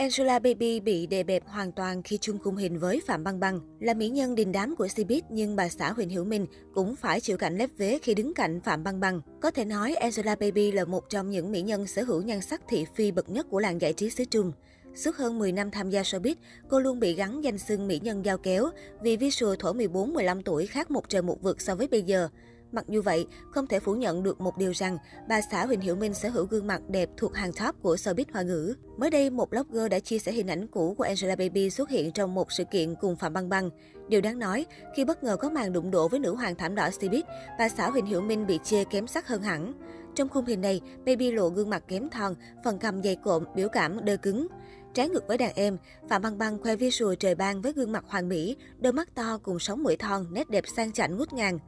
Angela Baby bị đề bẹp hoàn toàn khi chung khung hình với Phạm Băng Băng. Là mỹ nhân đình đám của Cbiz nhưng bà xã Huỳnh Hiểu Minh cũng phải chịu cảnh lép vế khi đứng cạnh Phạm Băng Băng. Có thể nói Angela Baby là một trong những mỹ nhân sở hữu nhan sắc thị phi bậc nhất của làng giải trí xứ Trung. Suốt hơn 10 năm tham gia showbiz, cô luôn bị gắn danh xưng mỹ nhân giao kéo vì visual thổ 14-15 tuổi khác một trời một vực so với bây giờ. Mặc dù vậy, không thể phủ nhận được một điều rằng bà xã Huỳnh Hiểu Minh sở hữu gương mặt đẹp thuộc hàng top của showbiz hoa ngữ. Mới đây, một blogger đã chia sẻ hình ảnh cũ của Angela Baby xuất hiện trong một sự kiện cùng Phạm Băng Băng. Điều đáng nói, khi bất ngờ có màn đụng độ với nữ hoàng thảm đỏ showbiz, bà xã Huỳnh Hiểu Minh bị chê kém sắc hơn hẳn. Trong khung hình này, Baby lộ gương mặt kém thon, phần cằm dày cộm, biểu cảm đơ cứng. Trái ngược với đàn em, Phạm Băng Băng khoe visual trời ban với gương mặt hoàn mỹ, đôi mắt to cùng sống mũi thon, nét đẹp sang chảnh ngút ngàn.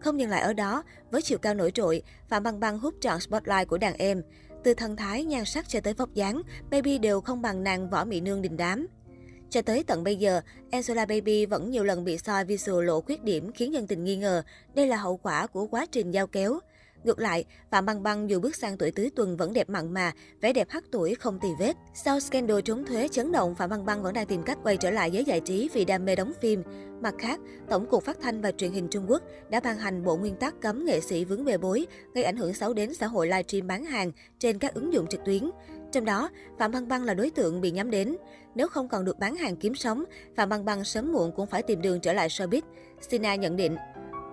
Không dừng lại ở đó, với chiều cao nổi trội, Phạm Băng Băng hút trọn spotlight của đàn em. Từ thân thái, nhan sắc cho tới vóc dáng, Baby đều không bằng nàng võ mỹ nương đình đám. Cho tới tận bây giờ, Angela Baby vẫn nhiều lần bị soi visual lộ khuyết điểm khiến nhân tình nghi ngờ đây là hậu quả của quá trình giao kéo. Ngược lại, Phạm Băng Băng dù bước sang tuổi tứ tuần vẫn đẹp mặn mà, vẻ đẹp hắc tuổi không tì vết. Sau scandal trốn thuế chấn động, Phạm Băng Băng vẫn đang tìm cách quay trở lại giới giải trí vì đam mê đóng phim. Mặt khác, Tổng cục Phát thanh và Truyền hình Trung Quốc đã ban hành bộ nguyên tắc cấm nghệ sĩ vướng bê bối, gây ảnh hưởng xấu đến xã hội livestream bán hàng trên các ứng dụng trực tuyến. Trong đó, Phạm Băng Băng là đối tượng bị nhắm đến. Nếu không còn được bán hàng kiếm sống, Phạm Băng Băng sớm muộn cũng phải tìm đường trở lại showbiz. Sina nhận định,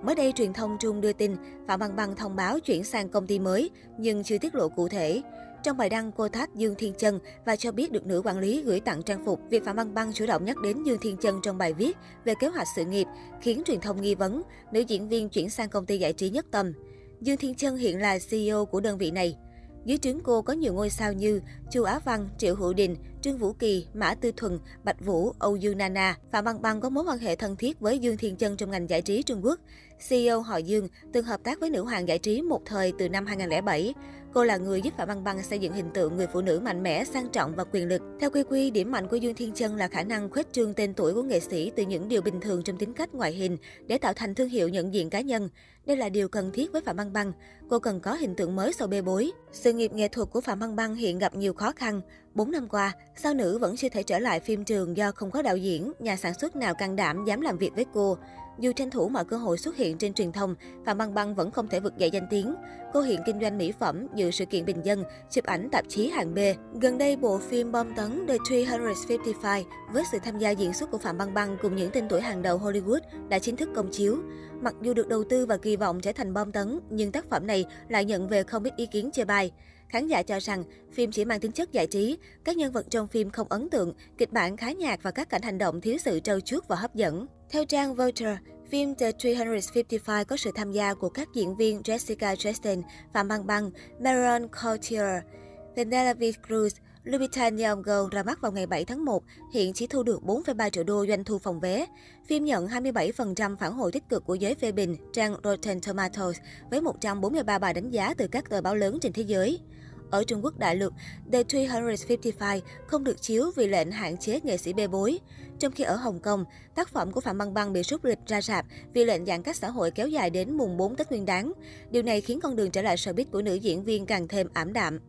Mới đây, truyền thông Trung đưa tin Phạm Băng Băng thông báo chuyển sang công ty mới, nhưng chưa tiết lộ cụ thể. Trong bài đăng, cô thác Dương Thiên Chân và cho biết được nữ quản lý gửi tặng trang phục. Việc Phạm Băng Băng chủ động nhắc đến Dương Thiên Chân trong bài viết về kế hoạch sự nghiệp khiến truyền thông nghi vấn nữ diễn viên chuyển sang công ty giải trí nhất tâm. Dương Thiên Chân hiện là CEO của đơn vị này. Dưới trướng cô có nhiều ngôi sao như Chu Á Văn, Triệu Hữu Đình, Trương Vũ Kỳ, Mã Tư Thuần, Bạch Vũ, Âu Dương Nana. Phạm Băng Băng có mối quan hệ thân thiết với Dương Thiên Chân trong ngành giải trí Trung Quốc. CEO họ Dương từng hợp tác với nữ hoàng giải trí một thời từ năm 2007. Cô là người giúp Phạm Băng Băng xây dựng hình tượng người phụ nữ mạnh mẽ, sang trọng và quyền lực. Theo Quy Quy, điểm mạnh của Dương Thiên Chân là khả năng khuếch trương tên tuổi của nghệ sĩ từ những điều bình thường trong tính cách ngoại hình để tạo thành thương hiệu nhận diện cá nhân. Đây là điều cần thiết với Phạm Băng Băng. Cô cần có hình tượng mới sau bê bối. Sự nghiệp nghệ thuật của Phạm Băng Băng hiện gặp nhiều khó khăn. 4 năm qua, sao nữ vẫn chưa thể trở lại phim trường do không có đạo diễn, nhà sản xuất nào can đảm dám làm việc với cô. Dù tranh thủ mọi cơ hội xuất hiện trên truyền thông, Phạm Băng Băng vẫn không thể vực dậy danh tiếng. Cô hiện kinh doanh mỹ phẩm, dự sự kiện bình dân, chụp ảnh tạp chí hàng B. Gần đây, bộ phim bom tấn The 355 với sự tham gia diễn xuất của Phạm Băng Băng cùng những tên tuổi hàng đầu Hollywood đã chính thức công chiếu. Mặc dù được đầu tư và kỳ vọng trở thành bom tấn, nhưng tác phẩm này lại nhận về không ít ý kiến chê bai. Khán giả cho rằng phim chỉ mang tính chất giải trí, các nhân vật trong phim không ấn tượng, kịch bản khá nhạt và các cảnh hành động thiếu sự trâu chuốt và hấp dẫn. Theo trang Vulture, phim The 355 có sự tham gia của các diễn viên Jessica Chastain, Phạm Băng Băng, Marion Cotillard, Penelope Cruz, Lupita Nyong'o ra mắt vào ngày 7 tháng 1, hiện chỉ thu được 4,3 triệu đô doanh thu phòng vé. Phim nhận 27% phản hồi tích cực của giới phê bình trang Rotten Tomatoes với 143 bài đánh giá từ các tờ báo lớn trên thế giới. Ở Trung Quốc đại lục, The 355 không được chiếu vì lệnh hạn chế nghệ sĩ bê bối. Trong khi ở Hồng Kông, tác phẩm của Phạm Băng Băng bị rút lịch ra rạp vì lệnh giãn cách xã hội kéo dài đến mùng 4 Tết Nguyên đán. Điều này khiến con đường trở lại showbiz của nữ diễn viên càng thêm ảm đạm.